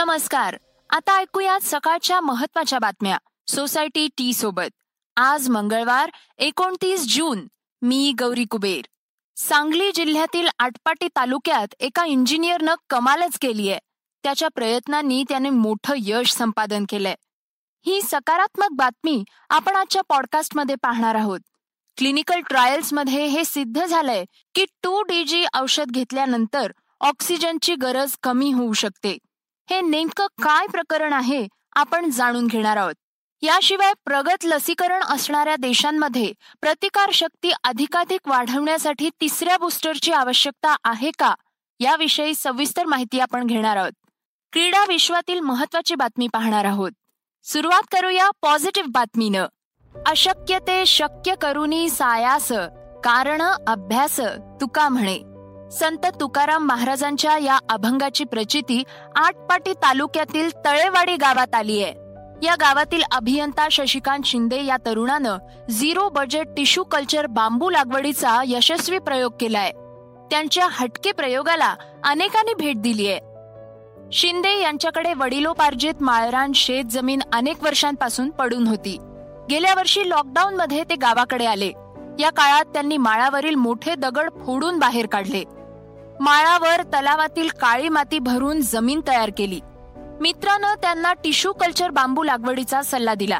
नमस्कार. आता ऐकूयात सकाळच्या महत्त्वाच्या बातम्या. सोसायटी टी सोबत. आज मंगळवार एकोणतीस जून. मी गौरी कुबेर. सांगली जिल्ह्यातील आटपाटी तालुक्यात एका इंजिनियरनं कमालच केलीय त्याच्या प्रयत्नांनी त्याने मोठं यश संपादन केलंय. ही सकारात्मक बातमी आपण आजच्या पॉडकास्टमध्ये पाहणार आहोत. क्लिनिकल ट्रायल्समध्ये हे सिद्ध झालंय की टू डी जी औषध घेतल्यानंतर ऑक्सिजनची गरज कमी होऊ शकते. हे नेमकं काय प्रकरण आहे आपण जाणून घेणार आहोत. याशिवाय प्रगत लसीकरण असणाऱ्या देशांमध्ये प्रतिकार शक्ती अधिकाधिक वाढवण्यासाठी तिसऱ्या बुस्टरची आवश्यकता आहे का याविषयी सविस्तर माहिती आपण घेणार आहोत. क्रीडा विश्वातील महत्वाची बातमी पाहणार आहोत. सुरुवात करूया पॉझिटिव्ह बातमीनं. अशक्य ते शक्य करुनी सायास कारण अभ्यास तुका म्हणे. संत तुकाराम महाराजांच्या या अभंगाची प्रचिती आटपाटी तालुक्यातील तळेवाडी गावात आली आहे. या गावातील अभियंता शशिकांत शिंदे या तरुणानं zero budget tissue culture bamboo लागवडीचा यशस्वी प्रयोग केलाय. त्यांच्या हटके प्रयोगाला अनेकांनी भेट दिली आहे. शिंदे यांच्याकडे वडिलोपार्जित माळरान शेत जमीन अनेक वर्षांपासून पडून होती. गेल्या वर्षी लॉकडाऊन मध्ये ते गावाकडे आले. या काळात त्यांनी माळावरील मोठे दगड फोडून बाहेर काढले. माळावर तलावातील काळी माती भरून जमीन तयार केली. मित्रानं त्यांना टिश्यू कल्चर बांबू लागवडीचा सल्ला दिला.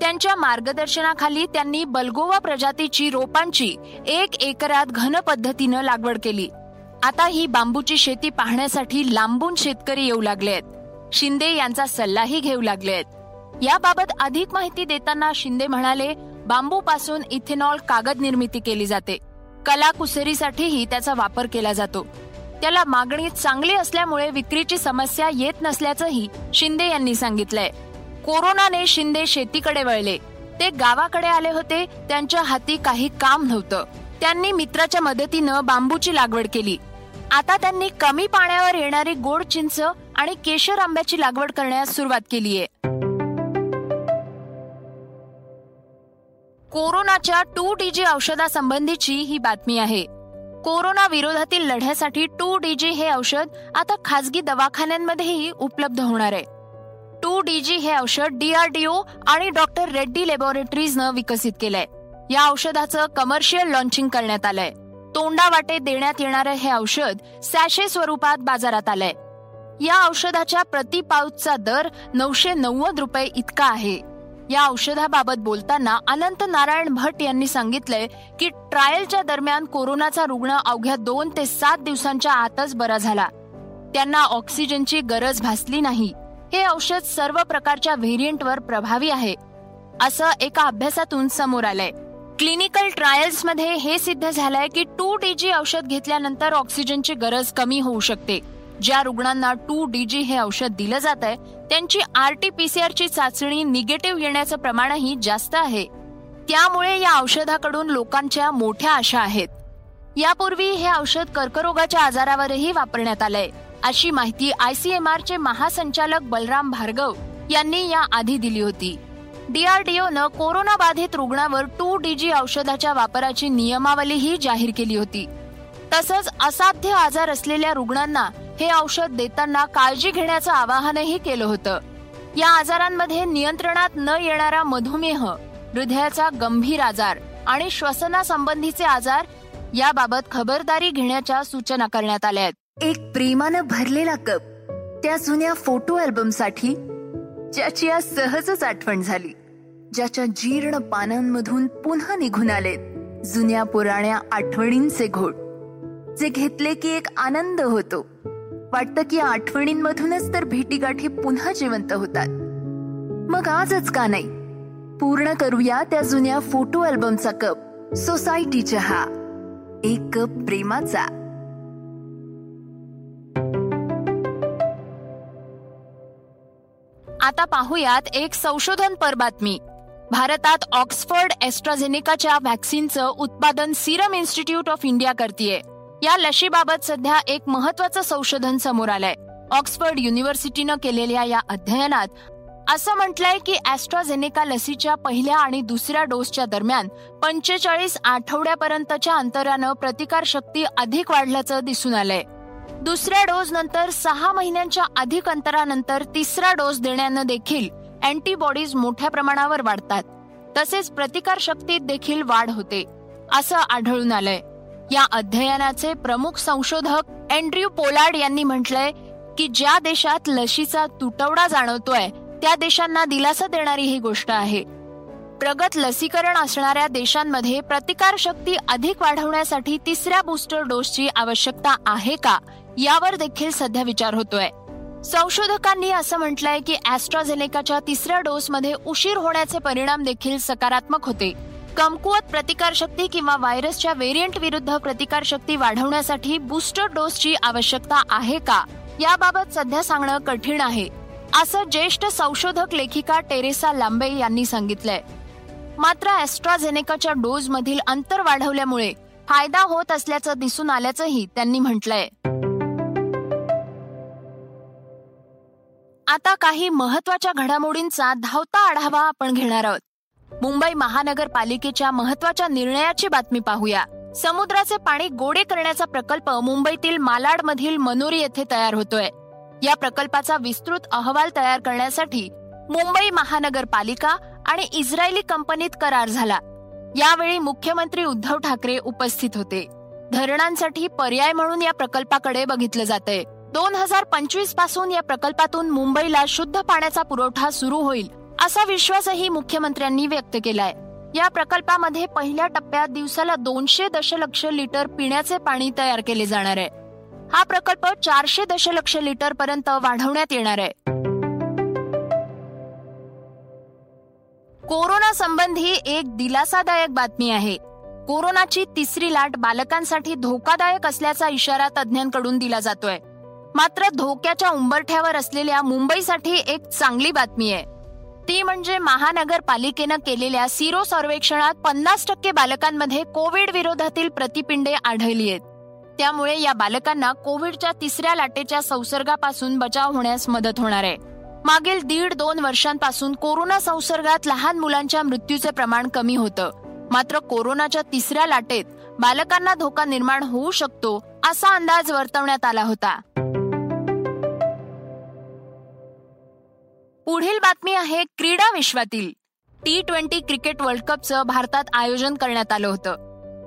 त्यांच्या मार्गदर्शनाखाली त्यांनी बलगोवा प्रजातीची रोपांची एक एकरात घन पद्धतीनं लागवड केली. आता ही बांबूची शेती पाहण्यासाठी लांबून शेतकरी येऊ लागले आहेत. शिंदे यांचा सल्लाही घेऊ लागले आहेत. याबाबत अधिक माहिती देताना शिंदे म्हणाले बांबूपासून इथेनॉल कागद निर्मिती केली जाते. कलाकुसरीसाठीही त्याचा वापर केला जातो. त्याला मागणी चांगली असल्यामुळे विक्रीची समस्या येत नसल्याचंही शिंदे यांनी सांगितलंय. कोरोनाने शिंदे शेतीकडे वळले. ते गावाकडे आले होते त्यांच्या हाती काही काम नव्हतं. त्यांनी मित्राच्या मदतीनं बांबूची लागवड केली. आता त्यांनी कमी पाण्यावर येणारी गोड चिंच आणि केशर आंब्याची लागवड करण्यास सुरुवात केली आहे कोरोनाच्या टू डी जी औषधासंबंधीची ही बातमी आहे. कोरोना विरोधातील लढ्यासाठी टू डी जी हे औषध आता खासगी दवाखान्यांमध्येही उपलब्ध होणार आहे. टू डी जी हे औषध डीआरडीओ आणि डॉक्टर रेड्डी लॅबोरेटरीजनं विकसित केलंय. या औषधाचं कमर्शियल लॉन्चिंग करण्यात आलंय. तोंडावाटे देण्यात येणारं हे औषध सॅशे स्वरूपात बाजारात आलंय. या औषधाच्या प्रति पाऊचचा दर नऊशे नव्वद रुपये इतका आहे. या औषधाबाबत बोलताना अनंत नारायण भट यांनी सांगितलंय की ट्रायलच्या दरम्यान कोरोनाचा रुग्ण अवघ्या दोन ते सात दिवसांच्या आतच बरा झाला. त्यांना ऑक्सिजनची गरज भासली नाही. हे औषध सर्व प्रकारच्या व्हेरियंटवर प्रभावी आहे असं एका अभ्यासातून समोर आलंय. क्लिनिकल ट्रायल्समध्ये हे सिद्ध झालंय की टू डी जी औषध घेतल्यानंतर ऑक्सिजनची गरज कमी होऊ शकते. ज्या रुग्णांना टू डी जी हे औषध दिलं जात आहे त्यांची आर टी पी सी ची चाचणी निगेटिव्ह येण्याचं प्रमाणही जास्त आहे. त्यामुळे या औषधाकडून लोकांच्या मोठ्या आशा आहेत. यापूर्वी हे औषध कर्करोगाच्या आजारावरही वापरण्यात आलंय अशी माहिती आयसीएमआर चे महासंचालक बलराम भार्गव यांनी या आधी दिली होती. डीआरडीओनं कोरोना बाधित रुग्णावर टू डी जी औषधाच्या वापराची नियमावलीही जाहीर केली होती. तसंच असाध्य आजार असलेल्या रुग्णांना हे औषध देताना काळजी घेण्याचं आवाहनही केलं होतं. या आजारांमध्ये नियंत्रणात न येणारा मधुमेह हृदयाचा गंभीर आजार आणि श्वसनासंबंधीचे आजार याबाबत खबरदारी घेण्याच्या सूचना करण्यात आल्या आहेत. एक प्रेमानं भरलेला कप त्या जुन्या फोटो अल्बमसाठी ज्याची आज सहजच आठवण झाली ज्याच्या जीर्ण पानांमधून पुन्हा निघून आलेत जुन्या पुराण्या आठवणींचे घोट जे घेतले की एक आनंद होतो. वाटतं की आठवणींमधूनच तर भेटीगाठी पुन्हा जिवंत होतात. मग आजच का नाही? पूर्ण करूया त्या जुन्या फोटो अल्बमचा कप सोसायटी चहा एक कप प्रेमाचा. आता पाहूयात एक संशोधन पर बातमी. भारतात ऑक्सफर्ड एस्ट्राझेनेकाच्या व्हॅक्सिनचं उत्पादन सिरम इन्स्टिट्यूट ऑफ इंडिया करतीये. या लशीबाबत सध्या एक महत्वाचं संशोधन समोर आलंय. ऑक्सफर्ड युनिव्हर्सिटीनं केलेल्या या अध्ययनात असं म्हटलंय की ऍस्ट्राझेनेका लसीच्या पहिल्या आणि दुसऱ्या डोसच्या दरम्यान पंचेचाळीस आठवड्यापर्यंतच्या अंतरानं प्रतिकार शक्ती अधिक वाढल्याचं दिसून आलंय. दुसऱ्या डोस नंतर सहा महिन्यांच्या अधिक अंतरानंतर तिसरा डोस देण्यानं देखील अँटीबॉडीज मोठ्या प्रमाणावर वाढतात. तसेच प्रतिकार शक्तीत देखील वाढ होते असं आढळून आलंय. या अध्ययनाचे प्रमुख संशोधक अँड्र्यू पोलार्ड यांनी म्हटलंय की ज्या देशात लशीचा तुटवडा जाणवतोय त्या देशांना दिलासा देणारी ही गोष्ट आहे. प्रगत लसीकरण असणाऱ्या देशांमध्ये प्रतिकार शक्ती अधिक वाढवण्यासाठी तिसऱ्या बूस्टर डोसची आवश्यकता आहे का यावर देखील सध्या विचार होतोय. संशोधकांनी असं म्हटलंय की ऍस्ट्राझेनेकाच्या तिसऱ्या डोसमध्ये उशीर होण्याचे परिणाम देखील सकारात्मक होते. कमकुवत प्रतिकारशक्ती किंवा व्हायरसच्या व्हेरियंट विरुद्ध प्रतिकारशक्ती वाढवण्यासाठी बूस्टर डोसची आवश्यकता आहे का? याबाबत सध्या सांगणं कठीण आहे. असं ज्येष्ठ संशोधक लेखिका टेरेसा लांबे यांनी सांगितलंय. मात्र ॲस्ट्राझेनेकाच्या डोस मधील अंतर वाढवल्यामुळे फायदा होत असल्याचं दिसून आल्याचंही त्यांनी म्हटलंय. आता काही महत्त्वाच्या घडामोडींचा धावता आढावा आपण घेणार आहोत. मुंबई महानगरपालिकेच्या महत्त्वाच्या निर्णयाची बातमी पाहूया. समुद्राचे पाणी गोडे करण्याचा प्रकल्प मुंबईतील मालाड मधील मनोरी येथे तयार होतोय. या प्रकल्पाचा विस्तृत अहवाल तयार करण्यासाठी मुंबई महानगरपालिका आणि इस्रायली कंपनीत करार झाला. यावेळी मुख्यमंत्री उद्धव ठाकरे उपस्थित होते. धरणांसाठी पर्याय म्हणून या प्रकल्पाकडे बघितलं जातंय. दोन हजार पंचवीसपासून या प्रकल्पातून मुंबईला शुद्ध पाण्याचा पुरवठा सुरू होईल असा विश्वासही मुख्यमंत्र्यांनी व्यक्त केलाय. या प्रकल्पामध्ये पहिल्या टप्प्यात दिवसाला दोनशे दशलक्ष लिटर पिण्याचे पाणी तयार केले जाणार आहे. हा प्रकल्प चारशे दशलक्ष लिटर पर्यंत वाढवण्यात येणार आहे. कोरोना संबंधी एक दिलासादायक बातमी आहे. कोरोनाची तिसरी लाट बालकांसाठी धोकादायक असल्याचा इशारा तज्ज्ञांकडून दिला जातोय. मात्र धोक्याच्या उंबरठ्यावर असलेल्या मुंबईसाठी एक चांगली बातमी आहे. ती म्हणजे महानगरपालिकेनं केलेल्या सिरो सर्वेक्षणात पन्नास टक्के बालकांमध्ये कोविड विरोधातील प्रतिपिंडे आढळली आहेत. त्यामुळे या बालकांना कोविडच्या तिसऱ्या लाटेच्या संसर्गापासून बचाव होण्यास मदत होणार आहे. मागील दीड दोन वर्षांपासून कोरोना संसर्गात लहान मुलांच्या मृत्यूचे प्रमाण कमी होतं. मात्र कोरोनाच्या तिसऱ्या लाटेत बालकांना धोका निर्माण होऊ शकतो असा अंदाज वर्तवण्यात आला होता. पुढील बातमी आहे क्रीडा विश्वातील. टी ट्वेंटी क्रिकेट वर्ल्ड कपचं भारतात आयोजन करण्यात आलं होतं.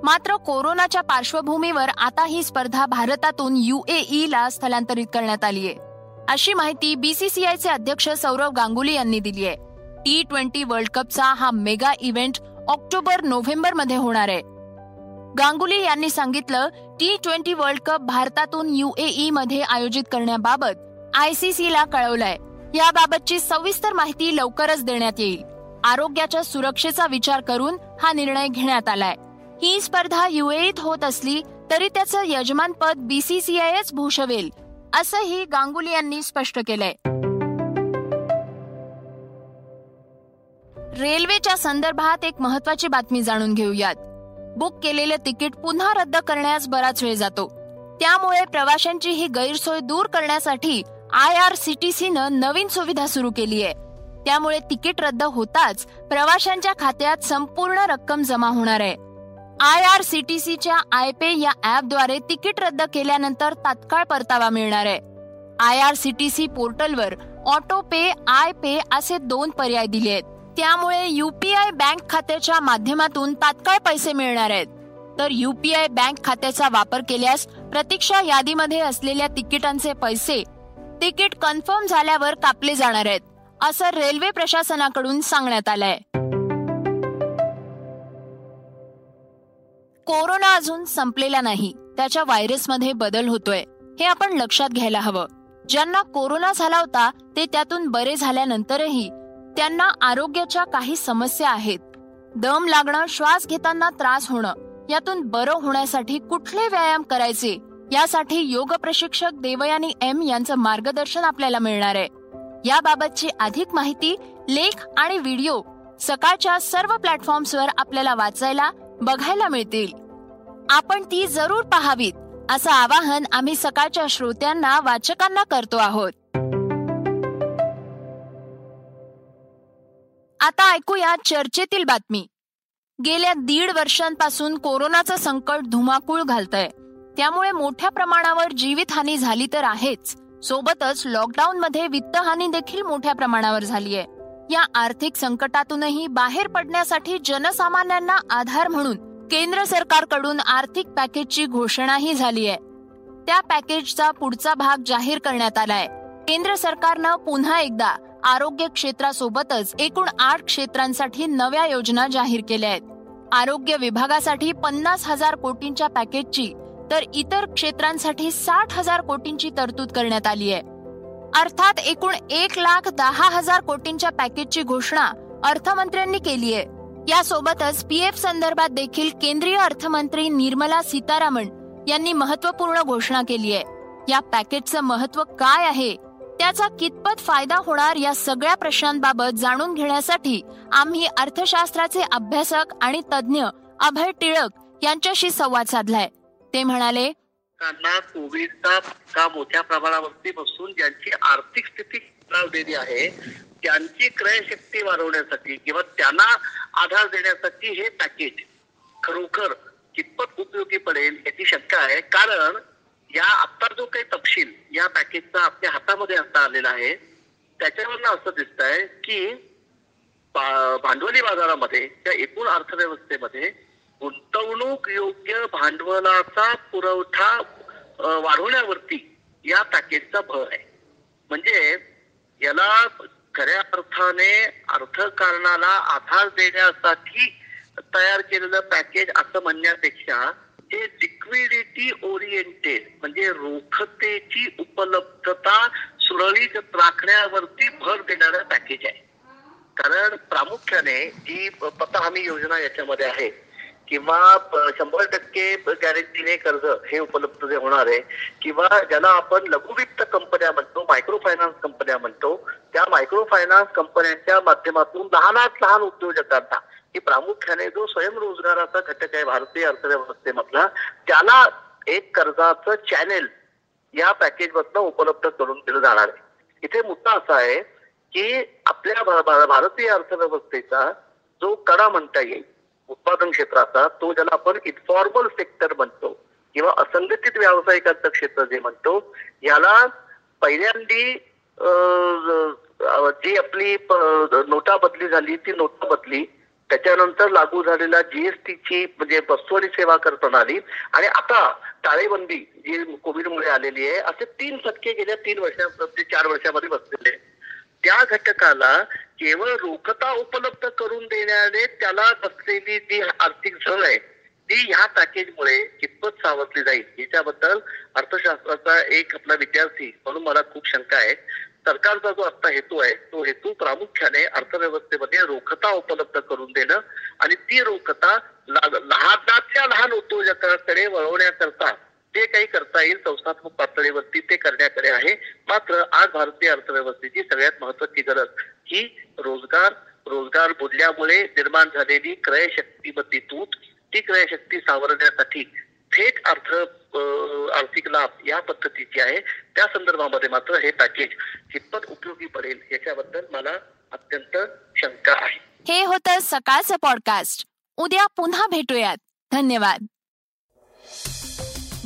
मात्र कोरोनाच्या पार्श्वभूमीवर आता ही स्पर्धा भारतातून युएई ला स्थलांतरित करण्यात आली आहे. अशी माहिती बीसीसीआयचे अध्यक्ष सौरव गांगुली यांनी दिली आहे. टी ट्वेंटी वर्ल्ड कपचा हा मेगा इव्हेंट ऑक्टोबर नोव्हेंबरमध्ये होणार आहे. गांगुली यांनी सांगितलं टी ट्वेंटी वर्ल्ड कप भारतातून युएई मध्ये आयोजित करण्याबाबत आयसीसीला कळवलंय. याबाबतची सविस्तर माहिती लवकरच देण्यात येईल. आरोग्याच्या सुरक्षेचा विचार करून हा निर्णय घेण्यात आलाय. ही स्पर्धा युएईत होत असली तरी त्याचं यजमानपद बीसीसीआयच भूषवेल असंही गांगुली यांनी स्पष्ट केलंय. रेल्वेच्या संदर्भात एक महत्वाची बातमी जाणून घेऊयात. बुक केलेले तिकीट पुन्हा रद्द करण्यास बराच वेळ जातो. त्यामुळे प्रवाशांची ही गैरसोय दूर करण्यासाठी आय आर सी टी सीनं नवीन सुविधा सुरू केली आहे. त्यामुळे तिकीट रद्द होताच प्रवाशांच्या खात्यात संपूर्ण रक्कम जमा होणार आहे. आय आर सी टी सीच्या आय पे या ऍपद्वारे तिकीट रद्द केल्यानंतर तात्काळ परतावा मिळणार आहे. I R C T C पोर्टलवर ऑटो पे आय पे असे दोन पर्याय दिले आहेत. त्यामुळे युपीआय बँक खात्याच्या माध्यमातून तात्काळ पैसे मिळणार आहेत. तर युपीआय बँक खात्याचा वापर केल्यास प्रतीक्षा यादीमध्ये असलेल्या तिकिटांचे पैसे तिकीट कन्फर्म झाल्यावर कापले जाणार आहेत असं रेल्वे प्रशासनाकडून सांगण्यात आलंय. कोरोना अजून संपलेला नाही त्याच्या व्हायरसमध्ये बदल होतोय हे आपण लक्षात घ्यायला हवं. ज्यांना कोरोना झाला होता ते त्यातून बरे झाल्यानंतरही त्यांना आरोग्याच्या काही समस्या आहेत. दम लागणं श्वास घेताना त्रास होणं यातून बरं होण्यासाठी कुठले व्यायाम करायचे यासाठी योग प्रशिक्षक देवयानी एम यांचं मार्गदर्शन आपल्याला मिळणार आहे. याबाबतची अधिक माहिती लेख आणि व्हिडिओ सकाळच्या सर्व प्लॅटफॉर्म्सवर आपल्याला वाचायला बघायला मिळतील. आपण ती जरूर पाहावीत असं आवाहन आम्ही सकाळच्या श्रोत्यांना वाचकांना करतो आहोत. आता ऐकूया चर्चेतील बातमी. गेल्या दीड वर्षांपासून कोरोनाचं संकट धुमाकूळ घालतंय. त्यामुळे मोठ्या प्रमाणावर जीवितहानी झाली तर आहेच. सोबतच लॉकडाऊन मध्ये वित्तहानी देखील मोठ्या प्रमाणावर झाली आहे या आर्थिक संकटातूनही बाहेर पडण्यासाठी जनसामान्यांना आधार म्हणून केंद्र सरकारकडून आर्थिक पॅकेजची घोषणाही झाली आहे त्या पॅकेजचा पुढचा भाग जाहीर करण्यात आलाय. केंद्र सरकारनं पुन्हा एकदा आरोग्य क्षेत्रासोबतच एकूण आठ क्षेत्रांसाठी नव्या योजना जाहीर केल्या आहेत. आरोग्य विभागासाठी पन्नास हजार कोटींच्या पॅकेजची तर इतर क्षेत्रांसाठी साठ हजार कोटींची तरतूद करण्यात आली आहे. अर्थात एकूण एक लाख दहा हजार कोटींच्या पॅकेजची घोषणा अर्थमंत्र्यांनी केली आहे. यासोबतच पीएफ संदर्भात देखील केंद्रीय अर्थमंत्री निर्मला सीतारामन यांनी महत्त्वपूर्ण घोषणा केली आहे. या पॅकेजचं महत्त्व काय आहे? त्याचा कितपत फायदा होणार या सगळ्या प्रश्नांबाबत जाणून घेण्यासाठी आम्ही अर्थशास्त्राचे अभ्यासक आणि तज्ज्ञ अभय टिळक यांच्याशी संवाद साधलाय. ते म्हणाले कोविडचा का मोठ्या प्रमाणावरती बसून ज्यांची आर्थिक स्थिती लावलेली आहे त्यांची क्रयशक्ती वाढवण्यासाठी किंवा त्यांना आधार देण्यासाठी हे पॅकेज खरोखर कितपत उपयोगी पडेल याची शंका आहे. कारण या आता जो काही तपशील या पॅकेजचा आपल्या हातामध्ये आता आलेला आहे त्याच्यावरनं असं दिसत आहे की भांडवली बाजारामध्ये त्या एकूण अर्थव्यवस्थेमध्ये गुंतवणूक योग्य भांडवलाचा पुरवठा वाढवण्यावरती या पॅकेजचा भर आहे. म्हणजे याला खऱ्या अर्थाने अर्थकारणाला आधार देण्यासाठी तयार केलेलं पॅकेज असं म्हणण्यापेक्षा हे लिक्विडिटी ओरिएंटेड म्हणजे रोखतेची उपलब्धता सुरळीत राखण्यावरती भर देणारं पॅकेज आहे. कारण प्रामुख्याने जी पत हमी योजना याच्यामध्ये आहे किंवा शंभर टक्के गॅरंटीने कर्ज हे उपलब्ध जे होणार आहे किंवा ज्याला आपण लघुवित्त कंपन्या म्हणतो मायक्रो फायनान्स कंपन्या म्हणतो त्या मायक्रो फायनान्स कंपन्यांच्या माध्यमातून लहानात लहान उद्योजकांना की प्रामुख्याने जो स्वयंरोजगाराचा घटक आहे भारतीय अर्थव्यवस्थेमधला त्याला एक कर्जाचं चॅनेल या पॅकेजमधनं उपलब्ध करून दिलं जाणार आहे. इथे मुद्दा असा आहे की आपल्या भारतीय अर्थव्यवस्थेचा जो कडा म्हणता येईल उत्पादन क्षेत्राचा तो ज्याला आपण इन्फॉर्मल सेक्टर म्हणतो किंवा असंघटित व्यावसायिकांचं क्षेत्र जे म्हणतो याला पहिल्यांदी जी आपली नोटा बदली झाली ती नोटा बदली त्याच्यानंतर लागू झालेला जीएसटीची म्हणजे वस्तू आणि सेवा कर प्रणाली आणि आता टाळेबंदी जी कोविडमुळे आलेली आहे असे तीन फटके गेल्या तीन वर्षा चार वर्षामध्ये बसलेले त्या घटकाला केवळ रोखता उपलब्ध करून देण्याने त्याला बसलेली जी आर्थिक झळ आहे ती ह्या पॅकेजमुळे कितपत सावरली जाईल याच्याबद्दल अर्थशास्त्राचा एक आपला विद्यार्थी म्हणून मला खूप शंका आहे. सरकारचा जो आता हेतू आहे तो हेतू प्रामुख्याने अर्थव्यवस्थेमध्ये रोखता उपलब्ध करून देणं आणि ती रोखता लहानाच्या लहान उद्योजकांकडे वळवण्याकरता जे काही करता येईल संस्थात्मक पातळीवरती ते करण्याकडे आहे. मात्र आज भारतीय अर्थव्यवस्थेची सगळ्यात महत्वाची गरज ही रोजगार रोजगार बुडल्यामुळे निर्माण झालेली क्रयशक्तीमधली तूट ती क्रयशक्ती सावरण्यासाठी थेट अर्थ आर्थिक लाभ या पद्धतीची आहे. त्या संदर्भामध्ये मात्र हे पॅकेज कितपत उपयोगी पडेल याच्याबद्दल मला अत्यंत शंका आहे. हे होतं सकाळचं पॉडकास्ट उद्या पुन्हा भेटूयात. धन्यवाद.